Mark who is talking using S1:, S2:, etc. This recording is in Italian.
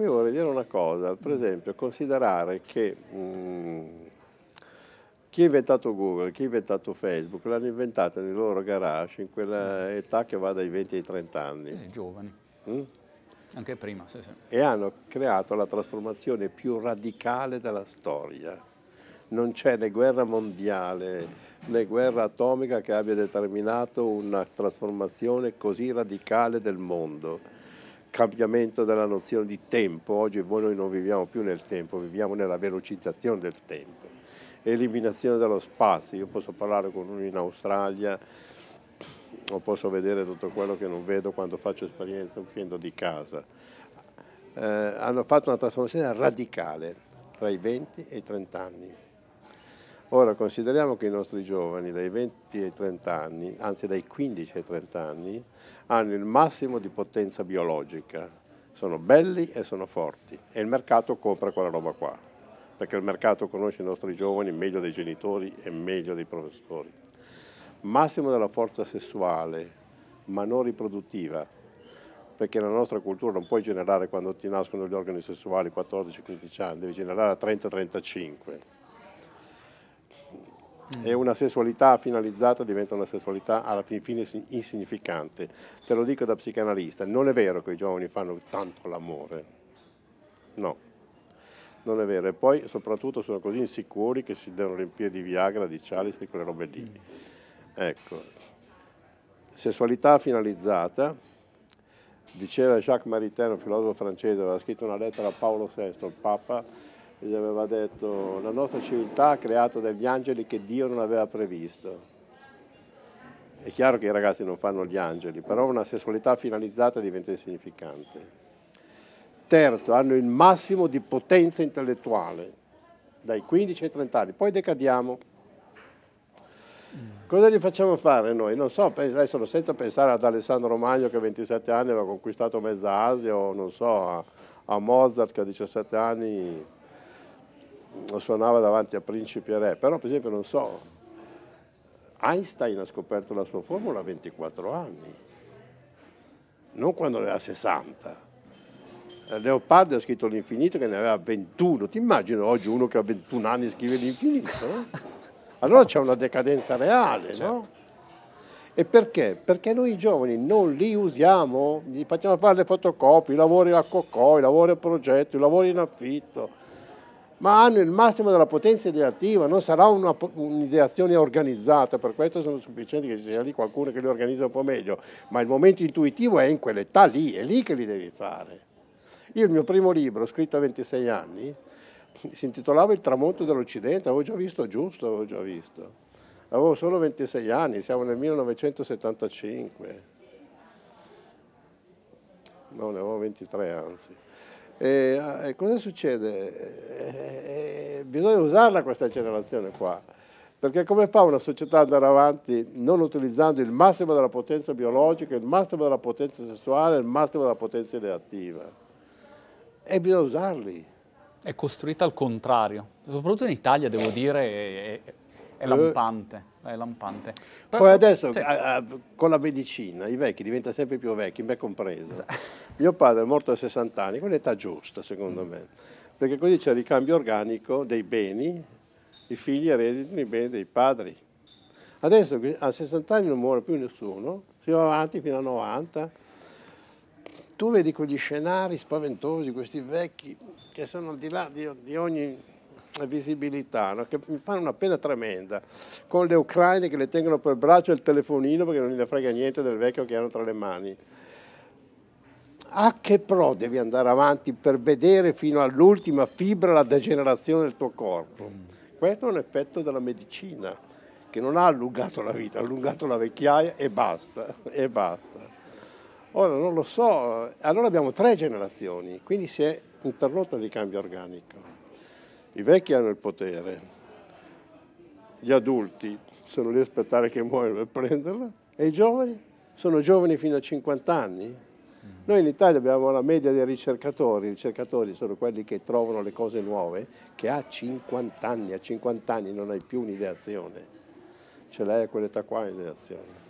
S1: Qui vorrei dire una cosa, per esempio considerare che mh, mm, chi ha inventato Google, chi ha inventato Facebook, l'hanno inventato nei loro garage in quella età che va dai 20 ai 30 anni.
S2: Sì, giovani. Mm? Anche prima, sì, sì.
S1: E hanno creato la trasformazione più radicale della storia. Non c'è né guerra mondiale né guerra atomica che abbia determinato una trasformazione così radicale del mondo. Cambiamento della nozione di tempo. Oggi noi non viviamo più nel tempo, viviamo nella velocizzazione del tempo. Eliminazione dello spazio. Io posso parlare con uno in Australia o posso vedere tutto quello che non vedo quando faccio esperienza uscendo di casa. Eh, hanno fatto una trasformazione radicale tra i 20 e i 30 anni. Ora consideriamo che i nostri giovani dai 20 ai 30 anni, anzi dai 15 ai 30 anni, hanno il massimo di potenza biologica, sono belli e sono forti. E il mercato compra quella roba qua, perché il mercato conosce i nostri giovani meglio dei genitori e meglio dei professori. Massimo della forza sessuale, ma non riproduttiva, perché nella nostra cultura non puoi generare quando ti nascono gli organi sessuali 14-15 anni, devi generare a 30-35. Mm. E una sessualità finalizzata diventa una sessualità alla fine insignificante. Te lo dico da psicanalista, non è vero che i giovani fanno tanto l'amore, no, non è vero. E poi soprattutto sono così insicuri che si devono riempire di Viagra, di Cialis e quelle robe lì. Mm. Ecco, sessualità finalizzata, diceva Jacques Maritain, un filosofo francese, aveva scritto una lettera a Paolo VI, il Papa, gli aveva detto la nostra civiltà ha creato degli angeli che Dio non aveva previsto. È chiaro che i ragazzi non fanno gli angeli, però una sessualità finalizzata diventa insignificante. Terzo, hanno il massimo di potenza intellettuale, dai 15 ai 30 anni, poi decadiamo. Cosa gli facciamo fare noi? Non so, adesso senza pensare ad Alessandro Magno che a 27 anni aveva conquistato mezza Asia o non so, a, a Mozart che a 17 anni suonava davanti a principi e re, però per esempio non so, Einstein ha scoperto la sua formula a 24 anni, non quando ne aveva 60. Leopardi ha scritto l'infinito che ne aveva 21. Ti immagini oggi uno che ha 21 anni scrive l'infinito? Allora c'è una decadenza reale, certo. no? E perché? Perché noi giovani non li usiamo, gli facciamo fare le fotocopie, i lavori a cocò, i lavori a progetto, i lavori in affitto, ma hanno il massimo della potenza ideativa, non sarà un'ideazione organizzata, per questo sono sufficienti che ci sia lì qualcuno che li organizza un po' meglio, ma il momento intuitivo è in quell'età lì, è lì che li devi fare. Io il mio primo libro, scritto a 26 anni, si intitolava Il tramonto dell'Occidente, avevo già visto giusto, avevo già visto. Avevo solo 26 anni, siamo nel 1975. No, ne avevo 23 anzi. E, e cosa succede? E, e, bisogna usarla questa generazione qua, perché come fa una società ad andare avanti non utilizzando il massimo della potenza biologica, il massimo della potenza sessuale, il massimo della potenza ideativa? E bisogna usarli
S2: è costruita al contrario, soprattutto in Italia devo dire è, è lampante. È lampante.
S1: Però, Poi adesso sì. a, a, con la medicina i vecchi diventano sempre più vecchi, me compreso. Esatto. Mio padre è morto a 60 anni, quell'età giusta secondo me, perché così c'è il ricambio organico dei beni, i figli ereditano i beni dei padri. Adesso a 60 anni non muore più nessuno, si va avanti fino a 90 tu vedi quegli scenari spaventosi, questi vecchi che sono al di là di, di ogni visibilità, no? che mi fanno una pena tremenda, con le ucraine che le tengono per braccio il telefonino perché non gli frega niente del vecchio che hanno tra le mani. A che pro devi andare avanti per vedere fino all'ultima fibra la degenerazione del tuo corpo? Questo è un effetto della medicina, che non ha allungato la vita, ha allungato la vecchiaia e basta, e basta. Ora non lo so, allora abbiamo tre generazioni, quindi si è interrotto il ricambio organico. I vecchi hanno il potere, gli adulti sono lì a aspettare che muoiono per prenderla e i giovani sono giovani fino a 50 anni. Noi in Italia abbiamo la media dei ricercatori, i ricercatori sono quelli che trovano le cose nuove, che ha 50 anni, a 50 anni non hai più un'ideazione, ce l'hai a quell'età qua un'ideazione.